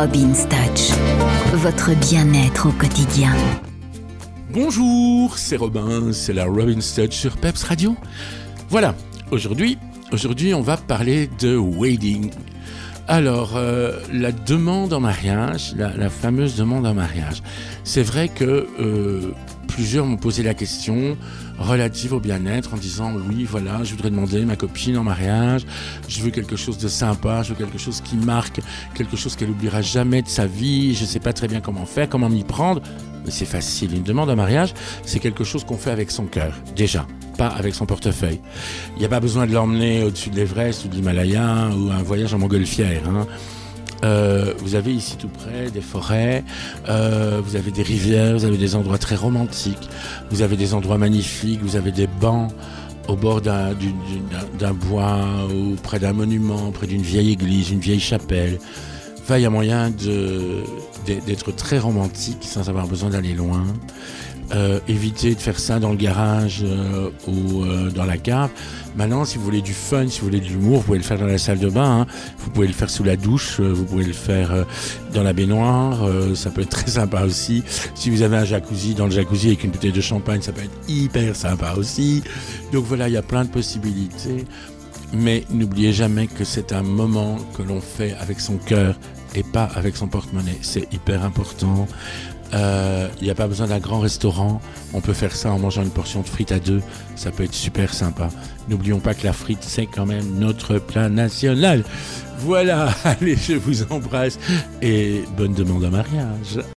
Robin's Touch, votre bien-être au quotidien. Bonjour, c'est Robin, c'est la Robin's Touch sur Peps Radio. Voilà, aujourd'hui, aujourd'hui on va parler de wedding. Alors, euh, la demande en mariage, la, fameuse demande en mariage. C'est vrai que euh, plusieurs m'ont posé la question relative au bien-être en disant oui, voilà, je voudrais demander ma copine en mariage, je veux quelque chose de sympa, je veux quelque chose qui marque, quelque chose qu'elle n'oubliera jamais de sa vie, je ne sais pas très bien comment faire, comment m'y prendre. Mais c'est facile, une demande en mariage, c'est quelque chose qu'on fait avec son cœur, déjà pas avec son portefeuille. Il n'y a pas besoin de l'emmener au-dessus de l'Everest ou de l'Himalaya ou un voyage en montgolfière. Hein. Euh, vous avez ici tout près des forêts, euh, vous avez des rivières, vous avez des endroits très romantiques, vous avez des endroits magnifiques, vous avez des bancs au bord d'un bois ou près d'un monument, près d'une vieille église, une vieille chapelle. Enfin, il y a moyen d'être très romantique sans avoir besoin d'aller loin. Euh, de faire ça dans le garage euh, ou euh, dans la cave. Maintenant, si vous voulez du fun, si vous voulez de l'humour, vous pouvez le faire dans la salle de bain. Hein. Vous pouvez le faire sous la douche, vous pouvez le faire dans la baignoire. ça peut être très sympa aussi. Si vous avez un jacuzzi, dans le jacuzzi avec une bouteille de champagne, ça peut être hyper sympa aussi. Donc voilà, il y a plein de possibilités. Mais n'oubliez jamais que c'est un moment que l'on fait avec son cœur et pas avec son porte-monnaie. C'est hyper important. Il euh, n'y a pas besoin d'un grand restaurant. On peut faire ça en mangeant une portion de frites à deux. Ça peut être super sympa. N'oublions pas que la frite, c'est quand même notre plat national. Voilà, allez, je vous embrasse et bonne demande en mariage.